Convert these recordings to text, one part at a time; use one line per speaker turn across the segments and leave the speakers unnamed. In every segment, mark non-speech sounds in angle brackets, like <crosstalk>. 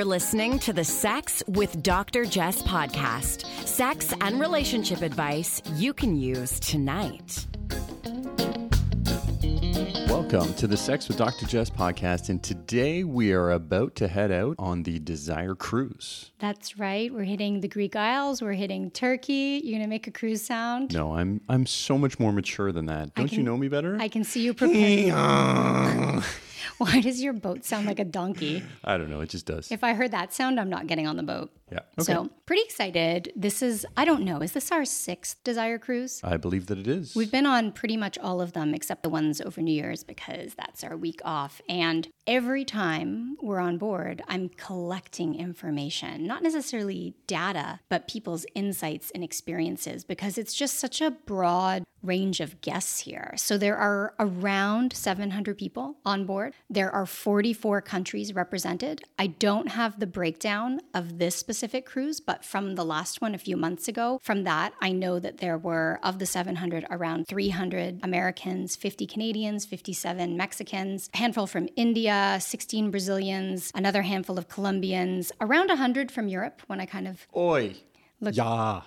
You're listening to the Sex with Dr. Jess podcast. Sex and relationship advice you can use tonight.
Welcome to the Sex with Dr. Jess podcast. And today we are about to head out on the Desire Cruise.
That's right. We're hitting the Greek Isles. We're hitting Turkey. You're going to make a cruise sound.
No, I'm I'm so much more mature than that. Don't you know me better?
I can see you preparing. <laughs> <laughs> Why does your boat sound like a donkey?
I don't know. It just does.
If I heard that sound, I'm not getting on the boat.
yeah. Okay.
So, pretty excited. This is, I don't know, is this our sixth Desire Cruise?
I believe that it is.
We've been on pretty much all of them except the ones over New Year's because that's our week off. And every time we're on board, I'm collecting information, not necessarily data, but people's insights and experiences because it's just such a broad range of guests here. So there are around 700 people on board. There are 44 countries represented. I don't have the breakdown of this specific cruise, but from the last one a few months ago, from that, I know that there were, of the 700, around 300 Americans, 50 Canadians, 57 Mexicans, a handful from India, 16 Brazilians, another handful of Colombians, around 100 from Europe when I kind of,
Oi.
Look-
yeah.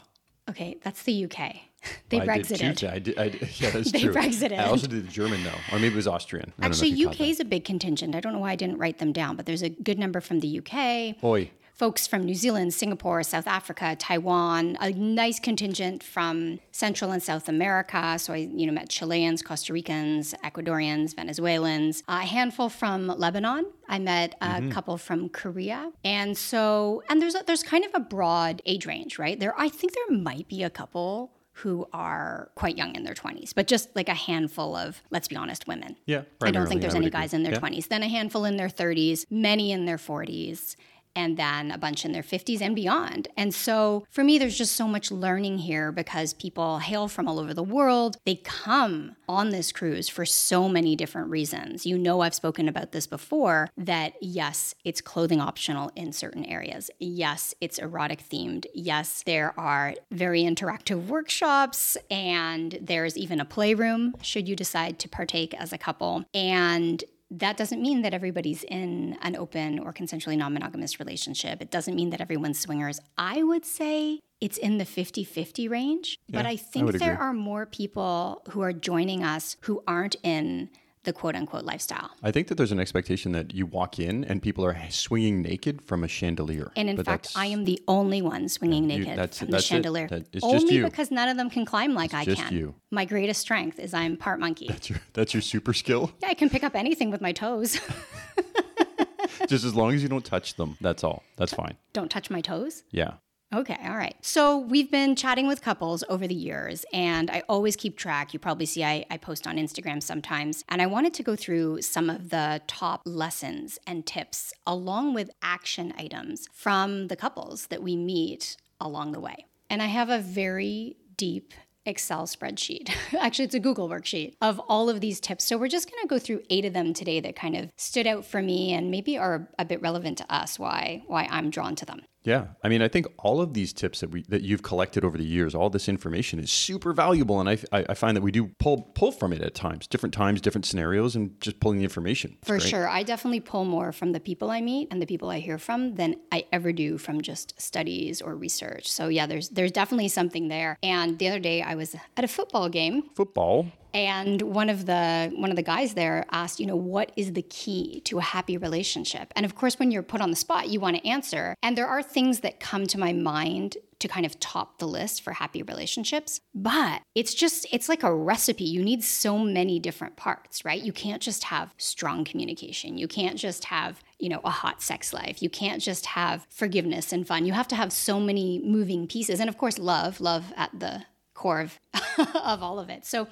okay, that's the UK. <laughs> They
did
Brexited.
I did, I did, yeah, that's <laughs>
They
true.
Brexited.
I also did the German though, or maybe it was Austrian. I don't know if
Actually, UK is a big contingent. I don't know why I didn't write them down, but there's a good number from the UK.
Oi.
Folks from New Zealand, Singapore, South Africa, Taiwan, a nice contingent from Central and South America. So I, you know, met Chileans, Costa Ricans, Ecuadorians, Venezuelans, a handful from Lebanon. I met a
Mm-hmm.
couple from Korea, and so and there's a, there's kind of a broad age range, right? There, I think there might be a couple who are quite young in their 20s, but just like a handful of, let's be honest, women.
Yeah.
I don't think there's any
agree.
guys in their
Yeah.
20s. Then a handful in their 30s, many in their 40s, and then a bunch in their 50s and beyond. And so for me, there's just so much learning here because people hail from all over the world. They come on this cruise for so many different reasons. You know, I've spoken about this before that yes, it's clothing optional in certain areas. Yes, it's erotic themed. Yes, there are very interactive workshops and there's even a playroom should you decide to partake as a couple. And that doesn't mean that everybody's in an open or consensually non monogamous relationship. It doesn't mean that everyone's swingers. I would say it's in the 50 50 range. but
Yeah,
I
I
think
would
there
agree.
are more people who are joining us who aren't in the quote unquote lifestyle.
I think that there's an expectation that you walk in and people are swinging naked from a chandelier.
And in
But
fact, I am the only one swinging
you-
naked
that's-
from
that's
the chandelier.
That- it's
only
just you.
because none of them can climb like I
just
can.
you.
My greatest strength is I'm part monkey.
That's your, that's your super skill.
yeah, I can pick up anything with my toes. <laughs> <laughs>
Just as long as you don't touch them. That's all. That's fine.
Don't touch my toes.
Yeah.
Okay, all right. So we've been chatting with couples over the years, and I always keep track. You probably see I, I post on Instagram sometimes. And I wanted to go through some of the top lessons and tips, along with action items from the couples that we meet along the way. And I have a very deep Excel spreadsheet. <laughs> Actually, it's a Google worksheet of all of these tips. So we're just going to go through eight of them today that kind of stood out for me and maybe are a bit relevant to us. Why why I'm drawn to them.
Yeah, I mean, I think all of these tips that we that you've collected over the years, all this information is super valuable, and I, I, I find that we do pull pull from it at times, different times, different scenarios, and just pulling the information. It's
For
great.
sure. I definitely pull more from the people I meet and the people I hear from than I ever do from just studies or research. So yeah, there's there's definitely something there. And the other day I was at a football game
Football.
And one of the one of the guys there asked, you know, what is the key to a happy relationship? And of course, when you're put on the spot, you want to answer. And there are things that come to my mind to kind of top the list for happy relationships, but it's just it's like a recipe. You need so many different parts, right? You can't just have strong communication. You can't just have you know, a hot sex life. You can't just have forgiveness and fun. You have to have so many moving pieces. And of course, love, love at the core of, <laughs> of all of it. So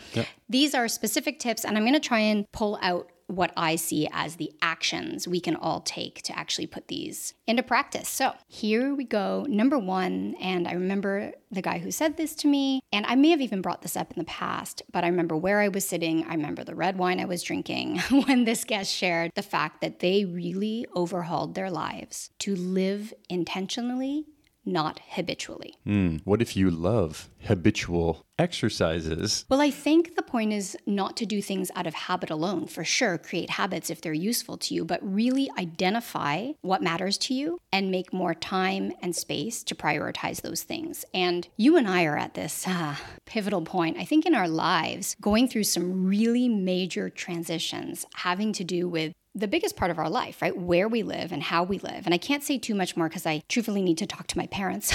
these are specific tips, and I'm going to try and pull out what I see as the actions we can all take to actually put these into practice. So here we go. Number one, and I remember the guy who said this to me, and I may have even brought this up in the past, but I remember where I was sitting. I remember the red wine I was drinking <laughs> when this guest shared the fact that they really overhauled their lives to live intentionally not habitually.
Mm, what if you love habitual exercises?
Well, I think the point is not to do things out of habit alone. For sure, create habits if they're useful to you, but really identify what matters to you and make more time and space to prioritize those things. And you and I are at this uh, pivotal point, I think, in our lives, going through some really major transitions having to do with the biggest part of our life, right? Where we live and how we live. And I can't say too much more because I truthfully need to talk to my parents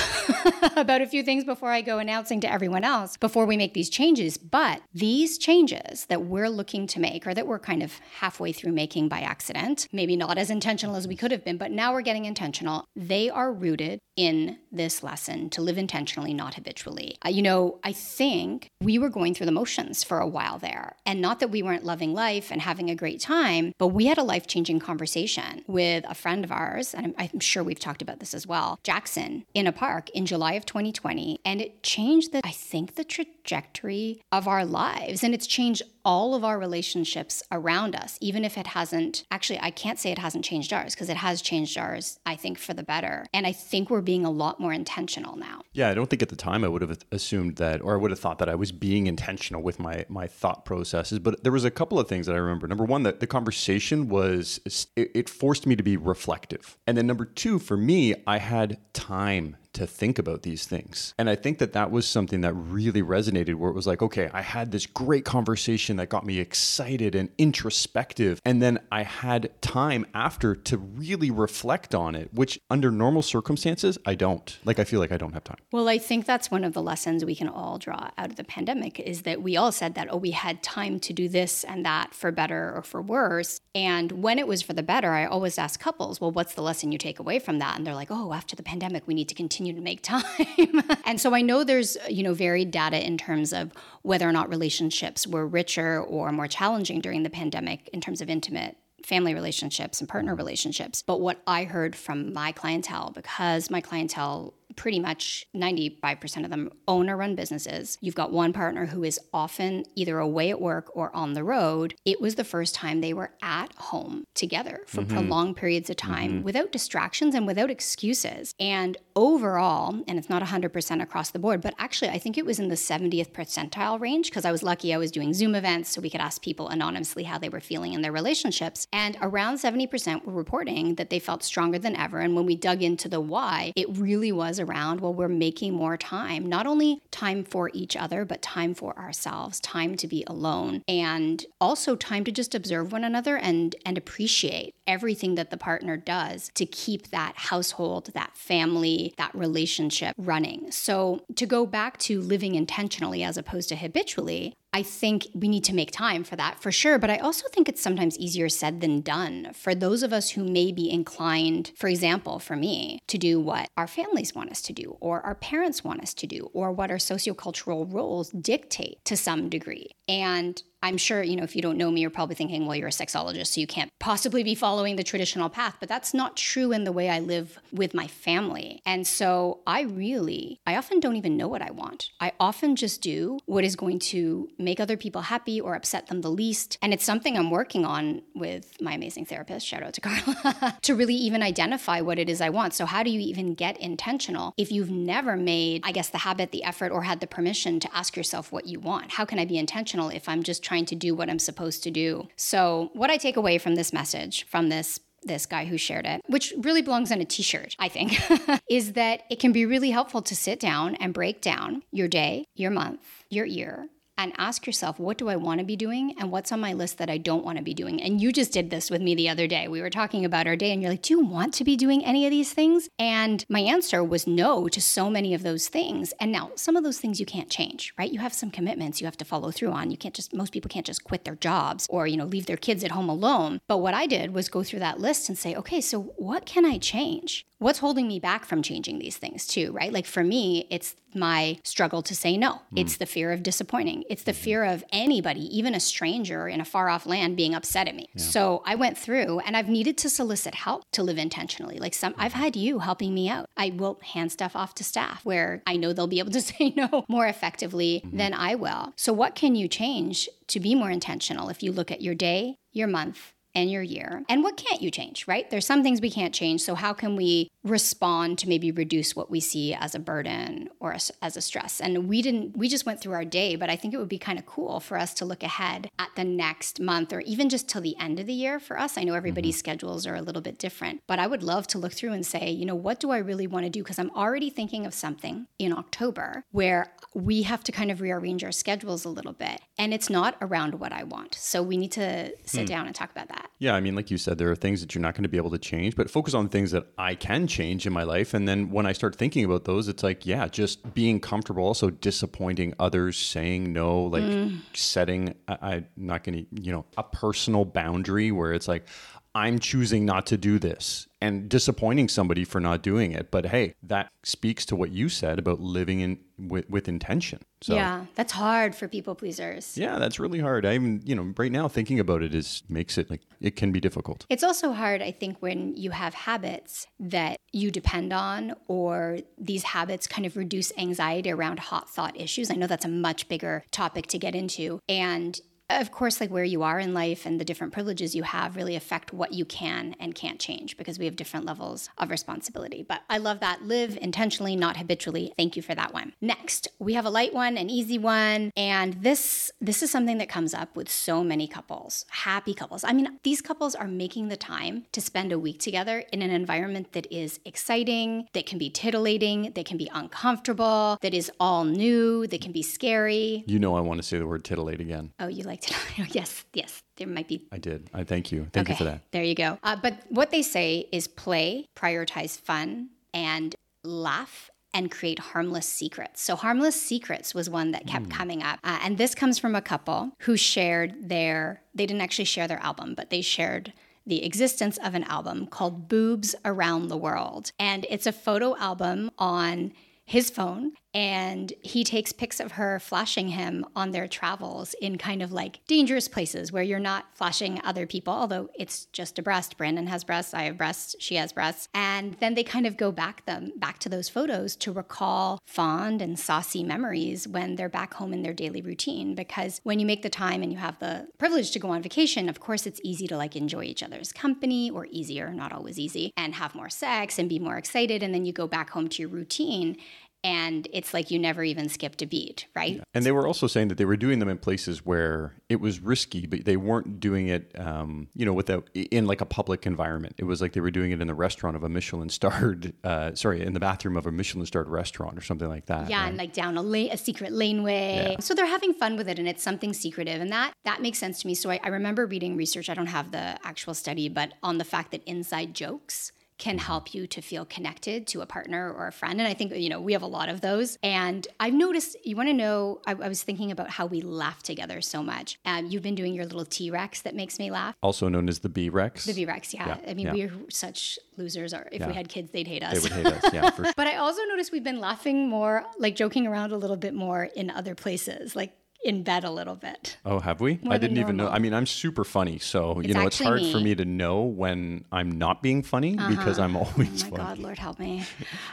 <laughs> about a few things before I go announcing to everyone else before we make these changes. But these changes that we're looking to make or that we're kind of halfway through making by accident, maybe not as intentional as we could have been, but now we're getting intentional, they are rooted in this lesson to live intentionally, not habitually. Uh, you know, I think we were going through the motions for a while there. And not that we weren't loving life and having a great time, but we had a life changing conversation with a friend of ours. And I'm, I'm, sure we've talked about this as well, Jackson, in a park in July of 2020. And it changed the, I think, the trajectory of our lives. And it's changed all of our relationships around us, even if it hasn't actually, I can't say it hasn't changed ours because it has changed ours, I think, for the better. And I think we're being a lot more intentional now.
Yeah, I don't think at the time I would have assumed that, or I would have thought that I was being intentional with my my thought processes. But there was a couple of things that I remember. Number one, that the conversation was it, it forced me to be reflective, and then number two, for me, I had time to think about these things. And I think that that was something that really resonated where it was like, okay, I had this great conversation that got me excited and introspective. And then I had time after to really reflect on it, which under normal circumstances, I don't. Like, I feel like I don't have time.
Well, I think that's one of the lessons we can all draw out of the pandemic is that we all said that, oh, we had time to do this and that for better or for worse. And when it was for the better, I always ask couples, well, what's the lesson you take away from that? And they're like, oh, after the pandemic, we need to continue to make time. <laughs> and so I know there's, you know, varied data in terms of whether or not relationships were richer or more challenging during the pandemic in terms of intimate family relationships and partner relationships. But what I heard from my clientele, because my clientele pretty much 95% of them own or run businesses. You've got one partner who is often either away at work or on the road. It was the first time they were at home together for mm-hmm. prolonged periods of time mm-hmm. without distractions and without excuses. And overall, and it's not 100% across the board, but actually, I think it was in the 70th percentile range because I was lucky I was doing Zoom events so we could ask people anonymously how they were feeling in their relationships. And around 70% were reporting that they felt stronger than ever. And when we dug into the why, it really was around, well, we're making more time, not only time for each other, but time for ourselves, time to be alone, and also time to just observe one another and, and appreciate everything that the partner does to keep that household, that family, that relationship running. So to go back to living intentionally as opposed to habitually, I think we need to make time for that for sure. But I also think it's sometimes easier said than done for those of us who may be inclined, for example, for me, to do what our families want us to do, or our parents want us to do, or what our sociocultural roles dictate to some degree. And I'm sure, you know, if you don't know me, you're probably thinking, well, you're a sexologist, so you can't possibly be following the traditional path. But that's not true in the way I live with my family. And so I really, I often don't even know what I want. I often just do what is going to make other people happy or upset them the least. And it's something I'm working on with my amazing therapist, shout out to Carla, <laughs> to really even identify what it is I want. So, how do you even get intentional if you've never made, I guess, the habit, the effort, or had the permission to ask yourself what you want? How can I be intentional if I'm just trying to do what I'm supposed to do. So, what I take away from this message, from this this guy who shared it, which really belongs on a t shirt, I think, <laughs> is that it can be really helpful to sit down and break down your day, your month, your year, and ask yourself, what do I want to be doing? And what's on my list that I don't want to be doing? And you just did this with me the other day. We were talking about our day, and you're like, do you want to be doing any of these things? And my answer was no to so many of those things. And now, some of those things you can't change, right? You have some commitments you have to follow through on. You can't just, most people can't just quit their jobs or, you know, leave their kids at home alone. But what I did was go through that list and say, okay, so what can I change? What's holding me back from changing these things too, right? Like for me, it's my struggle to say no. Mm. It's the fear of disappointing. It's the mm-hmm. fear of anybody, even a stranger in a far off land being upset at me. Yeah. So I went through and I've needed to solicit help to live intentionally. Like some I've had you helping me out. I will hand stuff off to staff where I know they'll be able to <laughs> say no more effectively mm-hmm. than I will. So what can you change to be more intentional if you look at your day, your month, and your year and what can't you change, right? There's some things we can't change. So, how can we respond to maybe reduce what we see as a burden or as, as a stress? And we didn't, we just went through our day, but I think it would be kind of cool for us to look ahead at the next month or even just till the end of the year for us. I know everybody's mm-hmm. schedules are a little bit different, but I would love to look through and say, you know, what do I really want to do? Because I'm already thinking of something in October where we have to kind of rearrange our schedules a little bit and it's not around what I want. So we need to sit hmm. down and talk about that.
Yeah, I mean, like you said, there are things that you're not going to be able to change, but focus on things that I can change in my life. And then when I start thinking about those, it's like, yeah, just being comfortable, also disappointing others, saying no, like mm. setting, I, I'm not going to, you know, a personal boundary where it's like, I'm choosing not to do this and disappointing somebody for not doing it. But hey, that speaks to what you said about living in with, with intention.
So yeah, that's hard for people pleasers.
Yeah, that's really hard. I even, you know, right now thinking about it is makes it like it can be difficult.
It's also hard, I think, when you have habits that you depend on or these habits kind of reduce anxiety around hot thought issues. I know that's a much bigger topic to get into. And of course, like where you are in life and the different privileges you have really affect what you can and can't change because we have different levels of responsibility. But I love that. Live intentionally, not habitually. Thank you for that one. Next, we have a light one, an easy one, and this this is something that comes up with so many couples, happy couples. I mean, these couples are making the time to spend a week together in an environment that is exciting, that can be titillating, that can be uncomfortable, that is all new, that can be scary.
You know I want to say the word titillate again.
Oh, you like like to <laughs> yes, yes, there might be.
I did. I thank you. Thank okay, you for that.
There you go. Uh, but what they say is play, prioritize fun, and laugh and create harmless secrets. So, harmless secrets was one that kept mm. coming up. Uh, and this comes from a couple who shared their, they didn't actually share their album, but they shared the existence of an album called Boobs Around the World. And it's a photo album on his phone and he takes pics of her flashing him on their travels in kind of like dangerous places where you're not flashing other people, although it's just a breast. Brandon has breasts, I have breasts, she has breasts. And then they kind of go back them back to those photos to recall fond and saucy memories when they're back home in their daily routine. Because when you make the time and you have the privilege to go on vacation, of course it's easy to like enjoy each other's company or easier, not always easy, and have more sex and be more excited. And then you go back home to your routine and it's like you never even skipped a beat, right?
And they were also saying that they were doing them in places where it was risky, but they weren't doing it, um, you know, without in like a public environment. It was like they were doing it in the restaurant of a Michelin starred, <laughs> uh, sorry, in the bathroom of a Michelin starred restaurant or something like that.
Yeah, right? and like down a, la- a secret laneway. Yeah. So they're having fun with it, and it's something secretive, and that that makes sense to me. So I, I remember reading research. I don't have the actual study, but on the fact that inside jokes can help you to feel connected to a partner or a friend. And I think, you know, we have a lot of those. And I've noticed, you want to know, I, I was thinking about how we laugh together so much. Um, you've been doing your little T Rex that makes me laugh.
Also known as the B Rex.
The B Rex, yeah. yeah. I mean, yeah. we're such losers. Or if yeah. we had kids, they'd hate us.
They would hate us, yeah. <laughs> Sure.
but I also noticed we've been laughing more, like joking around a little bit more in other places. Like in bed a little bit.
Oh, have we? More I didn't even know. I mean, I'm super funny, so it's you know, it's hard me. for me to know when I'm not being funny uh-huh. because I'm <laughs> always. Oh
my
funny.
God, Lord help me.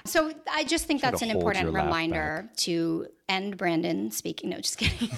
So I just think that's an important reminder to and Brandon speaking. No, just kidding.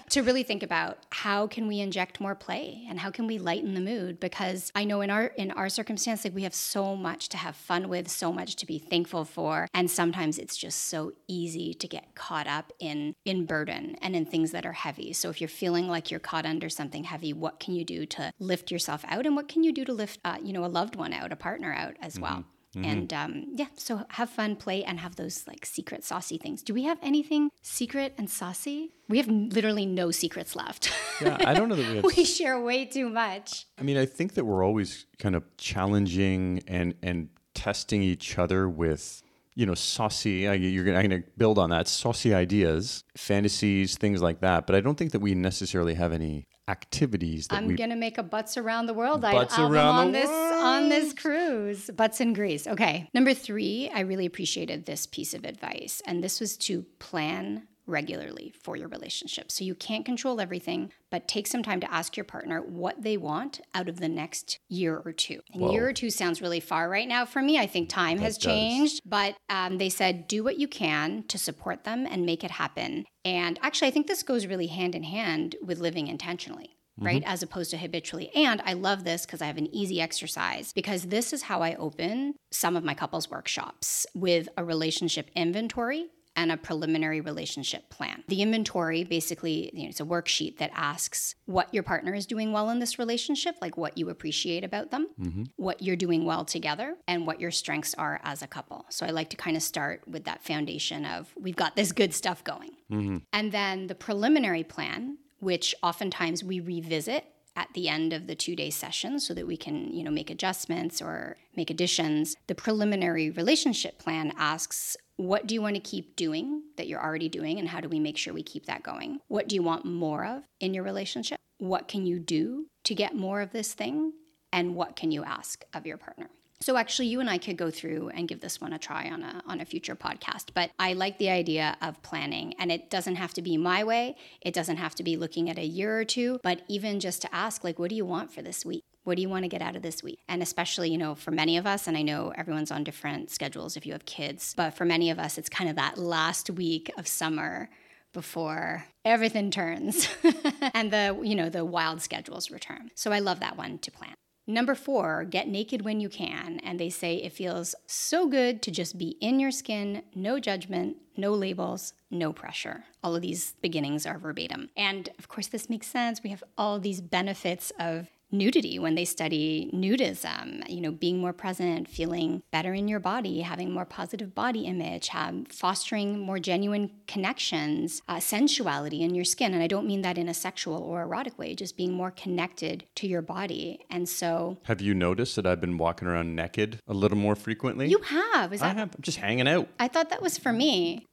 <laughs> to really think about how can we inject more play and how can we lighten the mood? Because I know in our in our circumstance, like we have so much to have fun with, so much to be thankful for, and sometimes it's just so easy to get caught up in in burden and in things that are heavy. So if you're feeling like you're caught under something heavy, what can you do to lift yourself out, and what can you do to lift, uh, you know, a loved one out, a partner out as mm-hmm. well? Mm-hmm. And um, yeah, so have fun, play, and have those like secret saucy things. Do we have anything secret and saucy? We have literally no secrets left.
Yeah, I don't know that we <laughs> have.
we share way too much.
I mean, I think that we're always kind of challenging and and testing each other with you know, saucy. I, You're gonna, I'm going to build on that. Saucy ideas, fantasies, things like that. But I don't think that we necessarily have any activities that
I'm
we,
gonna make a butts around the world
butts album around
on this
world.
on this cruise. Butts in Greece. Okay. Number three, I really appreciated this piece of advice, and this was to plan regularly for your relationship. So you can't control everything, but take some time to ask your partner what they want out of the next year or two. And year or two sounds really far right now for me. I think time that has does. changed, but um, they said do what you can to support them and make it happen. And actually, I think this goes really hand in hand with living intentionally right? As opposed to habitually. And I love this because I have an easy exercise because this is how I open some of my couples workshops with a relationship inventory and a preliminary relationship plan. The inventory basically you know, it's a worksheet that asks what your partner is doing well in this relationship, like what you appreciate about them, mm-hmm. what you're doing well together, and what your strengths are as a couple. So I like to kind of start with that foundation of we've got this good stuff going. Mm-hmm. And then the preliminary plan, which oftentimes we revisit at the end of the two day session so that we can you know make adjustments or make additions the preliminary relationship plan asks what do you want to keep doing that you're already doing and how do we make sure we keep that going what do you want more of in your relationship what can you do to get more of this thing and what can you ask of your partner so actually you and I could go through and give this one a try on a on a future podcast. But I like the idea of planning and it doesn't have to be my way. It doesn't have to be looking at a year or two, but even just to ask like what do you want for this week? What do you want to get out of this week? And especially, you know, for many of us, and I know everyone's on different schedules if you have kids, but for many of us, it's kind of that last week of summer before everything turns <laughs> and the, you know, the wild schedules return. So I love that one to plan. Number four, get naked when you can. And they say it feels so good to just be in your skin, no judgment, no labels, no pressure. All of these beginnings are verbatim. And of course, this makes sense. We have all these benefits of nudity when they study nudism, you know, being more present, feeling better in your body, having more positive body image, um, fostering more genuine connections, uh, sensuality in your skin. And I don't mean that in a sexual or erotic way, just being more connected to your body. And so
Have you noticed that I've been walking around naked a little more frequently?
you have. Is
I
that?
have. I'm just hanging out.
I thought that was for me.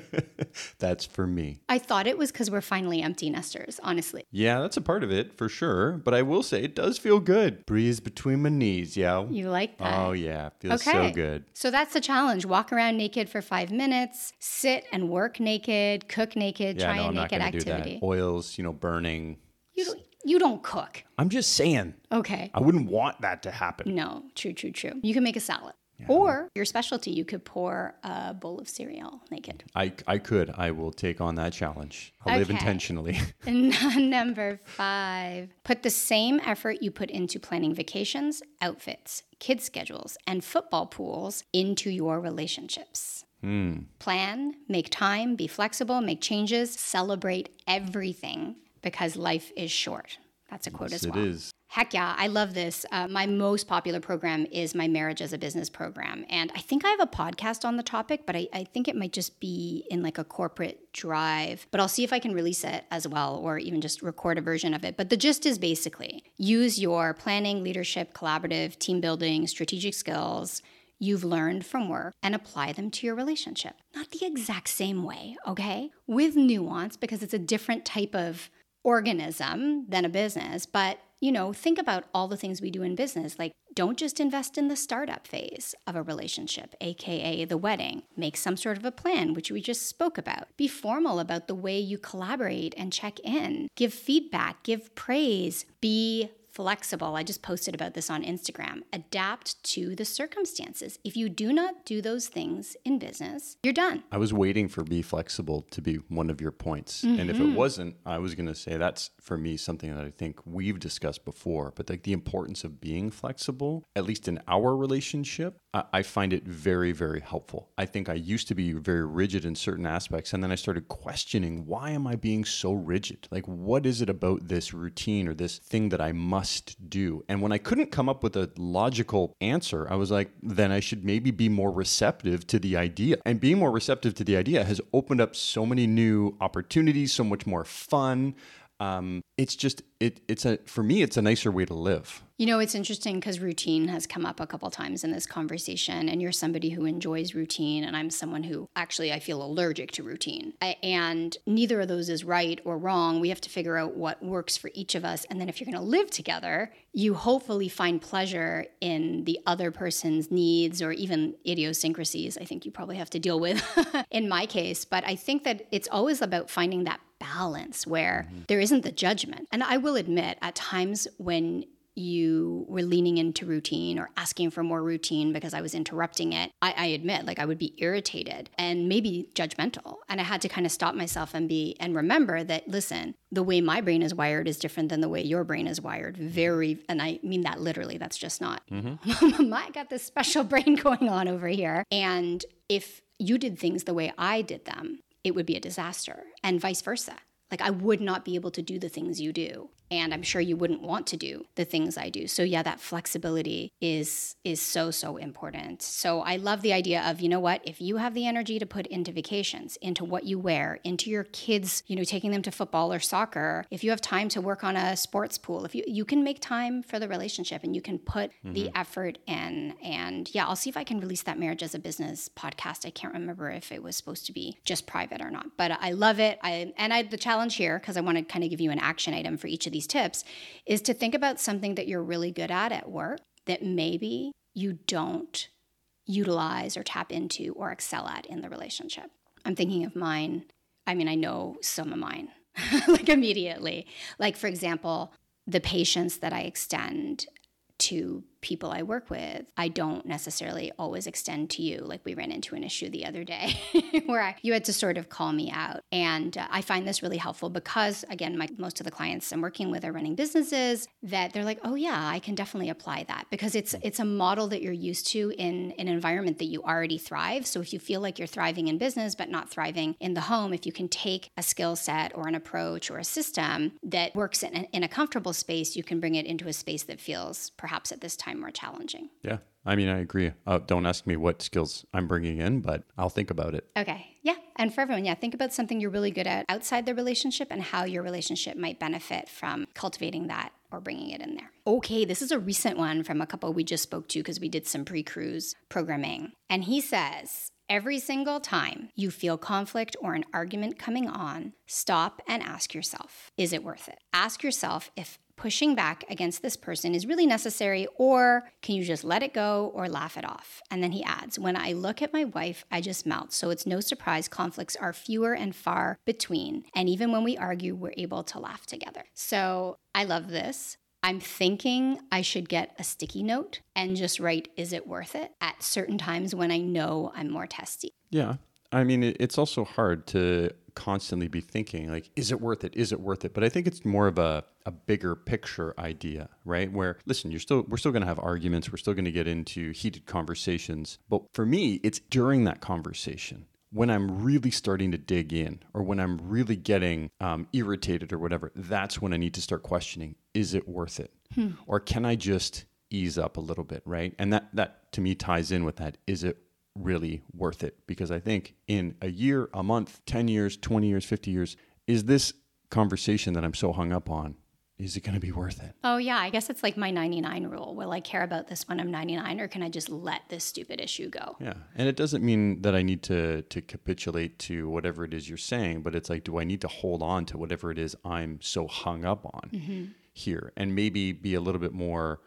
<laughs>
That's for me.
I thought it was because we're finally empty nesters, honestly.
Yeah, that's a part of it for sure. But I will say it does feel good. Breeze between my knees, yeah.
You like that?
Oh yeah, feels
Okay.
so good.
So that's the challenge. Walk around naked for five minutes, sit and work naked, cook naked,
Yeah,
try
no,
a
I'm
naked
gonna
activity.
do that. Oils, you know, burning.
You don't, you don't cook.
I'm just saying.
Okay.
I wouldn't want that to happen.
No, true, true, true. You can make a salad. Or your specialty, you could pour a bowl of cereal naked.
I, I could. I will take on that challenge. I'll live intentionally. <laughs> <laughs>
Number five, put the same effort you put into planning vacations, outfits, kids' schedules, and football pools into your relationships. Hmm. Plan, make time, be flexible, make changes, celebrate everything because life is short. That's a quote as
it
well.
is.
Heck yeah, I love this. Uh, my most popular program is my Marriage as a Business program. And I think I have a podcast on the topic, but I, I think it might just be in like a corporate drive. But I'll see if I can release it as well or even just record a version of it. But the gist is basically use your planning, leadership, collaborative, team building, strategic skills you've learned from work and apply them to your relationship. Not the exact same way, okay? With nuance because it's a different type of organism than a business, but you know, think about all the things we do in business. Like, don't just invest in the startup phase of a relationship, AKA the wedding. Make some sort of a plan, which we just spoke about. Be formal about the way you collaborate and check in. Give feedback, give praise, be flexible. I just posted about this on Instagram. Adapt to the circumstances. If you do not do those things in business, you're done.
I was waiting for be flexible to be one of your points. And if
Mm-hmm.
it wasn't, I was going to say that's for me something that I think we've discussed before. But like the importance of being flexible, at least in our relationship, I, find it very, very helpful. I think I used to be very rigid in certain aspects. And then I started questioning why am I being so rigid? Like, what is it about this routine or this thing that I must do? And when I couldn't come up with a logical answer, I was like, then I should maybe be more receptive to the idea. And being more receptive to the idea has opened up so many new opportunities, so much more fun. Um, it's just it it's a for me it's a nicer way to live.
You know, it's interesting because routine has come up a couple times in this conversation, and you're somebody who enjoys routine, and I'm someone who actually I feel allergic to routine. I, and neither of those is right or wrong. We have to figure out what works for each of us, and then if you're going to live together, you hopefully find pleasure in the other person's needs or even idiosyncrasies. I think you probably have to deal with <laughs> in my case, but I think that it's always about finding that balance where mm-hmm. there isn't the judgment. And I will admit, at times when you were leaning into routine or asking for more routine because I was interrupting it, I, I, admit, like I would be irritated and maybe judgmental. And I had to kind of stop myself and be and remember that, listen, the way my brain is wired is different than the way your brain is wired. Very, and I mean that literally. That's just not. Mm-hmm. <laughs> I got this special brain <laughs> going on over here. And if you did things the way I did them, it would be a disaster, and vice versa. Like I would not be able to do the things you do and I'm sure you wouldn't want to do the things I do. So yeah, that flexibility is is so so important. So I love the idea of, you know what, if you have the energy to put into vacations, into what you wear, into your kids, you know, taking them to football or soccer, if you have time to work on a sports pool, if you you can make time for the relationship and you can put mm-hmm. the effort in and yeah, I'll see if I can release that marriage as a business podcast. I can't remember if it was supposed to be just private or not, but I love it. I and I the challenge here because I want to kind of give you an action item for each of these these tips is to think about something that you're really good at at work that maybe you don't utilize or tap into or excel at in the relationship. I'm thinking of mine. I mean, I know some of mine <laughs> like immediately. Like, for example, the patience that I extend to people I work with, I don't necessarily always extend to you. Like we ran into an issue the other day <laughs> where I, you had to sort of call me out. And uh, I find this really helpful because, again, my, most of the clients I'm working with are running businesses that they're like, oh, yeah, I can definitely apply that because it's, it's a model that you're used to in an environment that you already thrive. So if you feel like you're thriving in business but not thriving in the home, if you can take a skill set or an approach or a system that works in in a comfortable space, you can bring it into a space that feels perhaps at this time time more challenging.
Yeah. I mean, I agree. Uh, don't ask me what skills I'm bringing in, but I'll think about it.
Okay. Yeah. And for everyone, yeah, think about something you're really good at outside the relationship and how your relationship might benefit from cultivating that or bringing it in there. Okay. This is a recent one from a couple we just spoke to because we did some pre cruise programming. And he says, Every single time you feel conflict or an argument coming on, stop and ask yourself, is it worth it? Ask yourself if pushing back against this person is really necessary, or can you just let it go or laugh it off? And then he adds, When I look at my wife, I just melt. So it's no surprise conflicts are fewer and far between. And even when we argue, we're able to laugh together. So I love this. I'm thinking I should get a sticky note and just write, is it worth it at certain times when I know I'm more testy.
Yeah. I mean, it's also hard to constantly be thinking, like, is it worth it? Is it worth it? But I think it's more of a, a bigger picture idea, right? Where, listen, you're still, we're still going to have arguments. We're still going to get into heated conversations. But for me, it's during that conversation when I'm really starting to dig in or when I'm really getting um, irritated or whatever, that's when I need to start questioning is it worth it? Hmm. Or can I just ease up a little bit, right? And that, that to me ties in with that is it really worth it? Because I think in a year, a month, 10 years, 20 years, 50 years, is this conversation that I'm so hung up on is it going to be worth it?
Oh, yeah. I guess it's like my 99 rule. Will I care about this when I'm 99 or can I just let this stupid issue go?
Yeah. And it doesn't mean that I need to, to capitulate to whatever it is you're saying, but it's like, do I need to hold on to whatever it is I'm so hung up on mm-hmm. here and maybe be a little bit more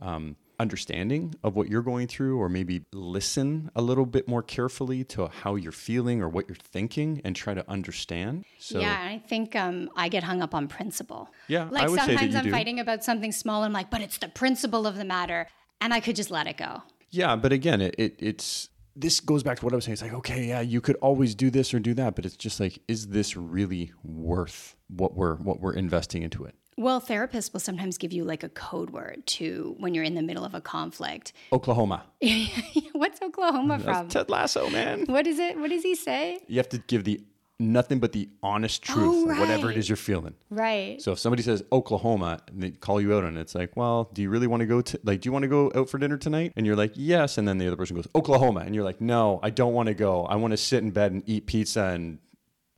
um, understanding of what you're going through or maybe listen a little bit more carefully to how you're feeling or what you're thinking and try to understand
so yeah i think um, i get hung up on principle
yeah
like sometimes i'm
do.
fighting about something small and i'm like but it's the principle of the matter and i could just let it go
yeah but again it, it it's this goes back to what I was saying. It's like, okay, yeah, you could always do this or do that, but it's just like, is this really worth what we're what we're investing into it?
Well, therapists will sometimes give you like a code word to when you're in the middle of a conflict.
Oklahoma. <laughs>
What's Oklahoma from?
Ted Lasso, man.
What is it? What does he say?
You have to give the nothing but the honest oh, truth, oh, right. whatever it is you're feeling.
Right.
So if somebody says Oklahoma and they call you out on it, it's like, well, do you really want to go to like, do you want to go out for dinner tonight? And you're like, yes. And then the other person goes, Oklahoma. And you're like, no, I don't want to go. I want to sit in bed and eat pizza and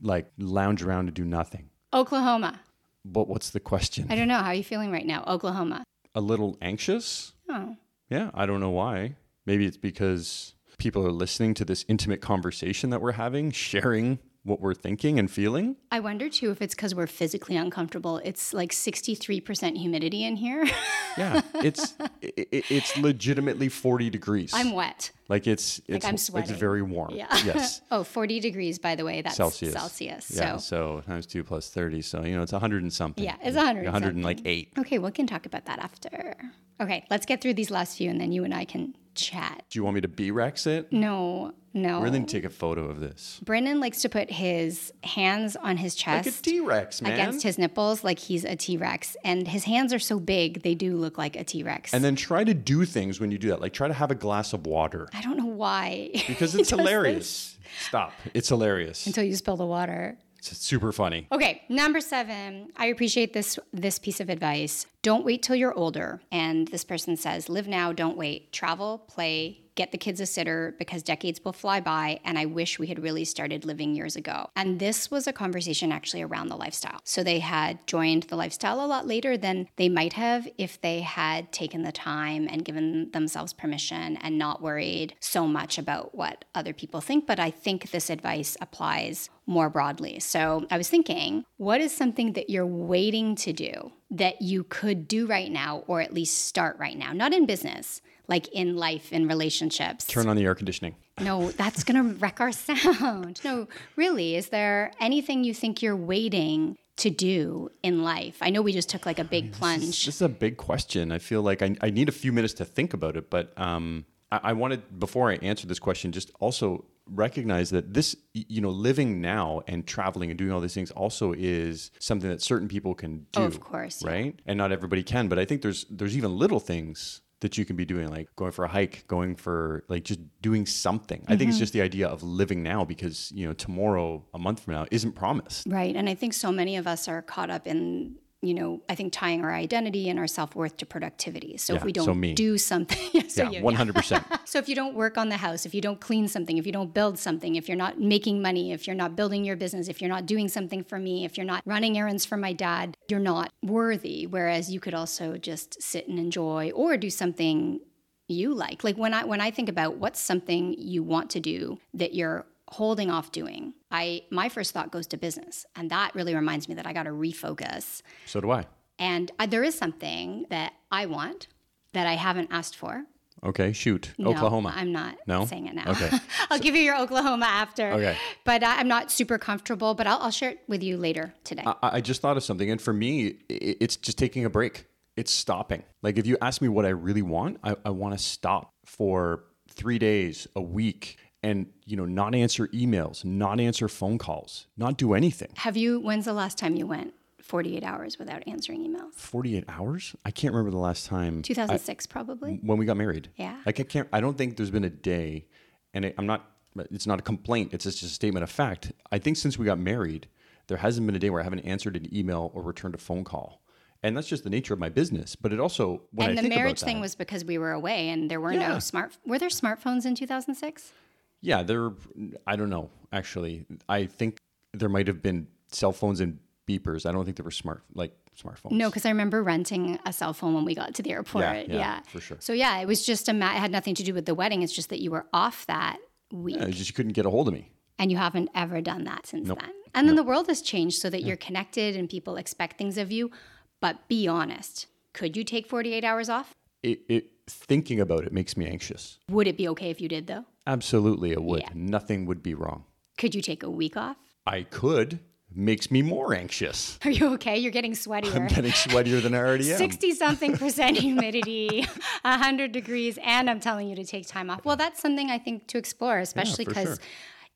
like lounge around and do nothing.
Oklahoma.
But what's the question?
I don't know. How are you feeling right now? Oklahoma.
A little anxious.
Oh.
Yeah, I don't know why. Maybe it's because people are listening to this intimate conversation that we're having, sharing what we're thinking and feeling.
I wonder too if it's because we're physically uncomfortable. It's like 63% humidity in here.
Yeah, <laughs> it's it, it's legitimately 40 degrees.
I'm wet.
like it's it's
I'm sweating.
it's very warm.
Yeah.
Yes. <laughs>
Oh, 40 degrees, by the way. That's
Celsius.
Celsius.
Yeah.
So,
So times two plus 30. So, you know, it's 100 and something.
Yeah, it's 100 and
100 and like eight.
okay, we can talk about that after. Okay, let's get through these last few and then you and I can chat.
Do you want me to B Rex it?
No, no.
We're going to take a photo of this.
Brandon likes to put his hands on his chest.
Like a T Rex, man.
Against his nipples, like he's a T Rex. And his hands are so big, they do look like a T Rex.
and then try to do things when you do that. Like try to have a glass of water
I don't know why.
because <laughs> it's
does this
hilarious. Stop. It's hilarious.
Until you spill the water.
It's super funny.
Okay, number seven. I appreciate this this piece of advice. Don't wait till you're older. And this person says, live now, don't wait. Travel, play, get the kids a sitter because decades will fly by. And I wish we had really started living years ago. And this was a conversation actually around the lifestyle. So they had joined the lifestyle a lot later than they might have if they had taken the time and given themselves permission and not worried so much about what other people think. But I think this advice applies more broadly. So I was thinking, what is something that you're waiting to do that you could do right now, or at least start right now? Not in business, like in life, in relationships.
Turn on the air conditioning.
No, that's going to wreck our <laughs> sound. No, really, is there anything you think you're waiting to do in life? I know we just took like a big plunge.
This is a big question. I feel like I, I need a few minutes to think about it, but um, I, I wanted before I answer this question, just also recognize that this, you know, living now and traveling and doing all these things also is something that certain people can do.
Oh, of course, yeah.
right? And not everybody can. But I think there's there's even little things that you can be doing, like going for a hike, going for like just doing something. I
Mm-hmm.
think it's just the idea of living now because you know tomorrow, a month from now, isn't promised.
Right. And I think so many of us are caught up in, you know, I think tying our identity and our self worth to productivity. So if we don't
me.
do something, <laughs> yeah, so
Yeah, one hundred percent. <laughs>
So if you don't work on the house, if you don't clean something, if you don't build something, if you're not making money, if you're not building your business, if you're not doing something for me, if you're not running errands for my dad, you're not worthy. Whereas you could also just sit and enjoy or do something you like. Like when I when I think about what's something you want to do that you're holding off doing, I my first thought goes to business. And that really reminds me that I got to refocus.
So do I.
And I, there is something that I want that I haven't asked for.
Okay, shoot.
No,
Oklahoma.
I'm not
No?
saying it now.
Okay. <laughs>
I'll give you your Oklahoma after.
Okay.
But I, I'm not super comfortable, but I'll, I'll share it with you later today.
I, I just thought of something, and for me, it's just taking a break. It's stopping. Like if you ask me what I really want, I, I want to stop for three days, a week, and you know, not answer emails, not answer phone calls, not do anything.
Have you, when's the last time you went 48 hours without answering emails?
Forty-eight hours? I can't remember the last time
2006, probably.
when we got married.
Yeah.
Like I can't. I don't think there's been a day, and it, I'm not. It's not a complaint. It's just a statement of fact. I think since we got married, there hasn't been a day where I haven't answered an email or returned a phone call, and that's just the nature of my business. But it also when
and
I
the marriage
about
thing was because we were away and there were
Yeah.
no smart, were there smartphones in 2006?
Yeah, there. I don't know. Actually, I think there might have been cell phones and beepers. I don't think there were smart like smartphones.
No, because I remember renting a cell phone when we got to the airport.
Yeah,
Yeah,
yeah, for sure.
So yeah, it was just a ma- it had nothing to do with the wedding. It's just that you were off that week.
Yeah, just you couldn't get a hold of me.
And you haven't ever done that since then. And then the world has changed so that you're connected and people expect things of you. But be honest, could you take 48 hours off?
It, it thinking about it makes me anxious.
Would it be okay if you did though?
Absolutely, it would.
Yeah.
Nothing would be wrong.
Could you take a week off?
I could. Makes me more anxious. <laughs>
Are you okay? You're getting sweatier.
I'm getting sweatier than I already am.
60 something <laughs> percent humidity, 100 degrees, and I'm telling you to take time off. Well, that's something I think to explore, especially because,
sure.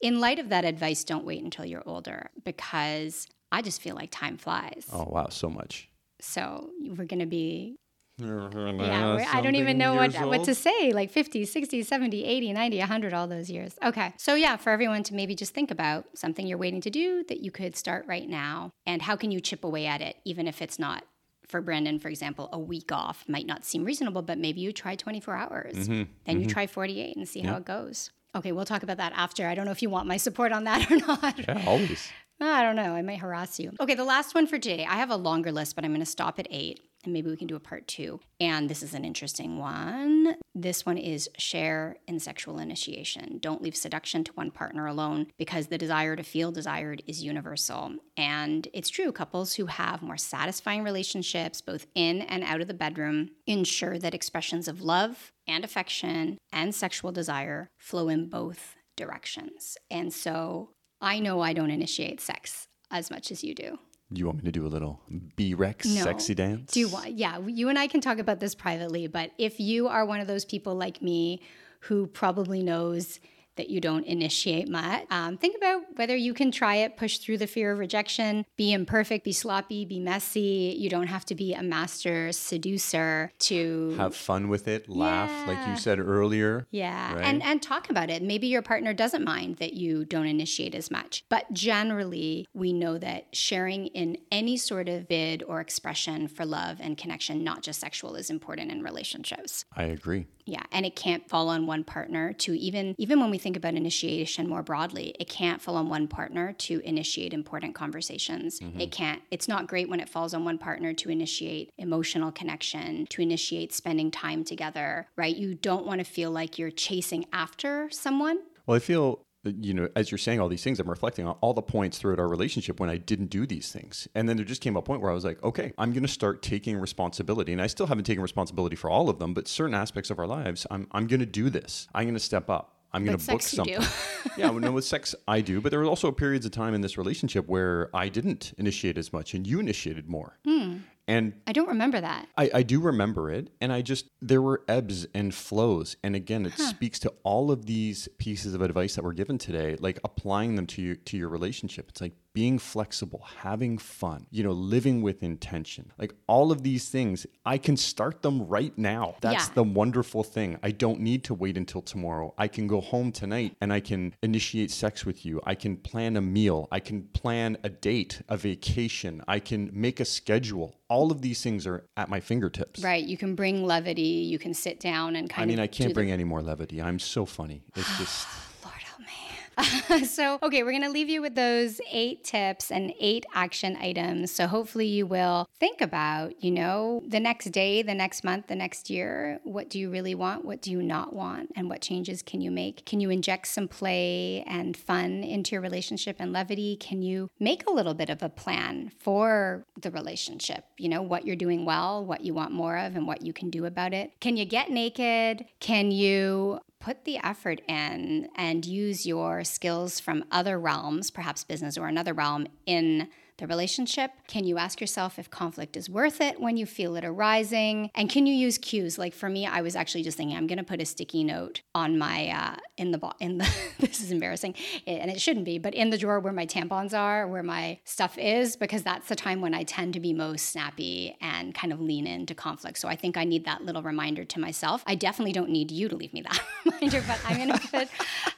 in light of that advice, don't wait until you're older because I just feel like time flies.
Oh wow, so much.
So we're going to be,
Yeah,
I don't even know what, what to say like 50, 60, 70, 80, 90, 100, all those years. Okay. So, yeah, for everyone to maybe just think about something you're waiting to do that you could start right now. And how can you chip away at it, even if it's not for Brandon, for example, a week off might not seem reasonable, but maybe you try 24 hours. Then you try 48 and see how it goes. Okay, we'll talk about that after. I don't know if you want my support on that <laughs> or not.
Yeah, always.
I don't know. I might harass you. Okay, the last one for today. I have a longer list, but I'm going to stop at eight. And maybe we can do a part two. And this is an interesting one. This one is share in sexual initiation. Don't leave seduction to one partner alone because the desire to feel desired is universal. And it's true, couples who have more satisfying relationships, both in and out of the bedroom, ensure that expressions of love and affection and sexual desire flow in both directions. And so I know I don't initiate sex as much as you do.
You want me to do a little B-Rex no. sexy dance?
Do you want? Yeah, you and I can talk about this privately, but if you are one of those people like me who probably knows that you don't initiate much. Um, think about whether you can try it, push through the fear of rejection, be imperfect, be sloppy, be messy. You don't have to be a master seducer to
have fun with it, laugh, yeah. like you said earlier.
Yeah, right? and and talk about it. Maybe your partner doesn't mind that you don't initiate as much, but generally, we know that sharing in any sort of bid or expression for love and connection, not just sexual, is important in relationships.
I agree.
Yeah, and it can't fall on one partner to even even when we think about initiation more broadly, it can't fall on one partner to initiate important conversations. Mm-hmm. It can't it's not great when it falls on one partner to initiate emotional connection, to initiate spending time together, right? You don't want to feel like you're chasing after someone.
Well, I feel you know, as you're saying all these things, I'm reflecting on all the points throughout our relationship when I didn't do these things. And then there just came a point where I was like, okay, I'm going to start taking responsibility. And I still haven't taken responsibility for all of them, but certain aspects of our lives, I'm, I'm going to do this. I'm going to step up. I'm going to book something. <laughs> yeah, well, no, with sex I do, but there were also periods of time in this relationship where I didn't initiate as much, and you initiated more.
Mm. And I don't remember that.
I, I, do remember it. And I just, there were ebbs and flows. And again, it huh. speaks to all of these pieces of advice that were given today, like applying them to you, to your relationship. It's like being flexible, having fun, you know, living with intention. Like all of these things, I can start them right now. That's yeah. the wonderful thing. I don't need to wait until tomorrow. I can go home tonight and I can initiate sex with you. I can plan a meal. I can plan a date, a vacation. I can make a schedule. All of these things are at my fingertips.
Right. You can bring levity. You can sit down and kind
of. I mean,
I
can't bring the... any more levity. I'm so funny. It's just. <sighs>
Oh, <laughs> so, okay, we're going to leave you with those eight tips and eight action items. So, hopefully, you will think about, you know, the next day, the next month, the next year. What do you really want? What do you not want? And what changes can you make? Can you inject some play and fun into your relationship and levity? Can you make a little bit of a plan for the relationship? You know, what you're doing well, what you want more of, and what you can do about it? Can you get naked? Can you put the effort in and use your skills from other realms, perhaps business or another realm, in the relationship? Can you ask yourself if conflict is worth it when you feel it arising? And can you use cues? Like for me, I was actually just thinking I'm going to put a sticky note on my uh, in the bo- in the <laughs> this is embarrassing and it shouldn't be, but in the drawer where my tampons are, where my stuff is, because that's the time when I tend to be most snappy and kind of lean into conflict. So I think I need that little reminder to myself. I definitely don't need you to leave me that <laughs> reminder, but I'm going to put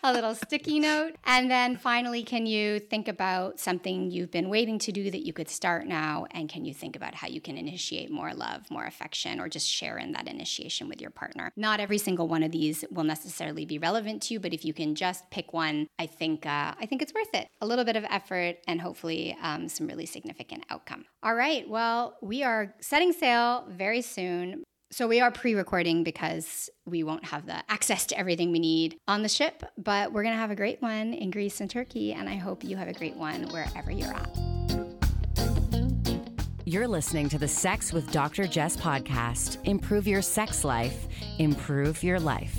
a little sticky note. And then finally, can you think about something you've been waiting to do that you could start now? And can you think about how you can initiate more love, more affection, or just share in that initiation with your partner? Not every single one of these will necessarily be relevant to you, but if you can just pick one, I think uh, I think it's worth it. A little bit of effort and hopefully um, some really significant outcome. All right, well, we are setting sail very soon. So we are pre-recording because we won't have the access to everything we need on the ship, but we're going to have a great one in Greece and Turkey and I hope you have a great one wherever you're at.
You're listening to the Sex with Dr. Jess podcast. Improve your sex life, improve your life.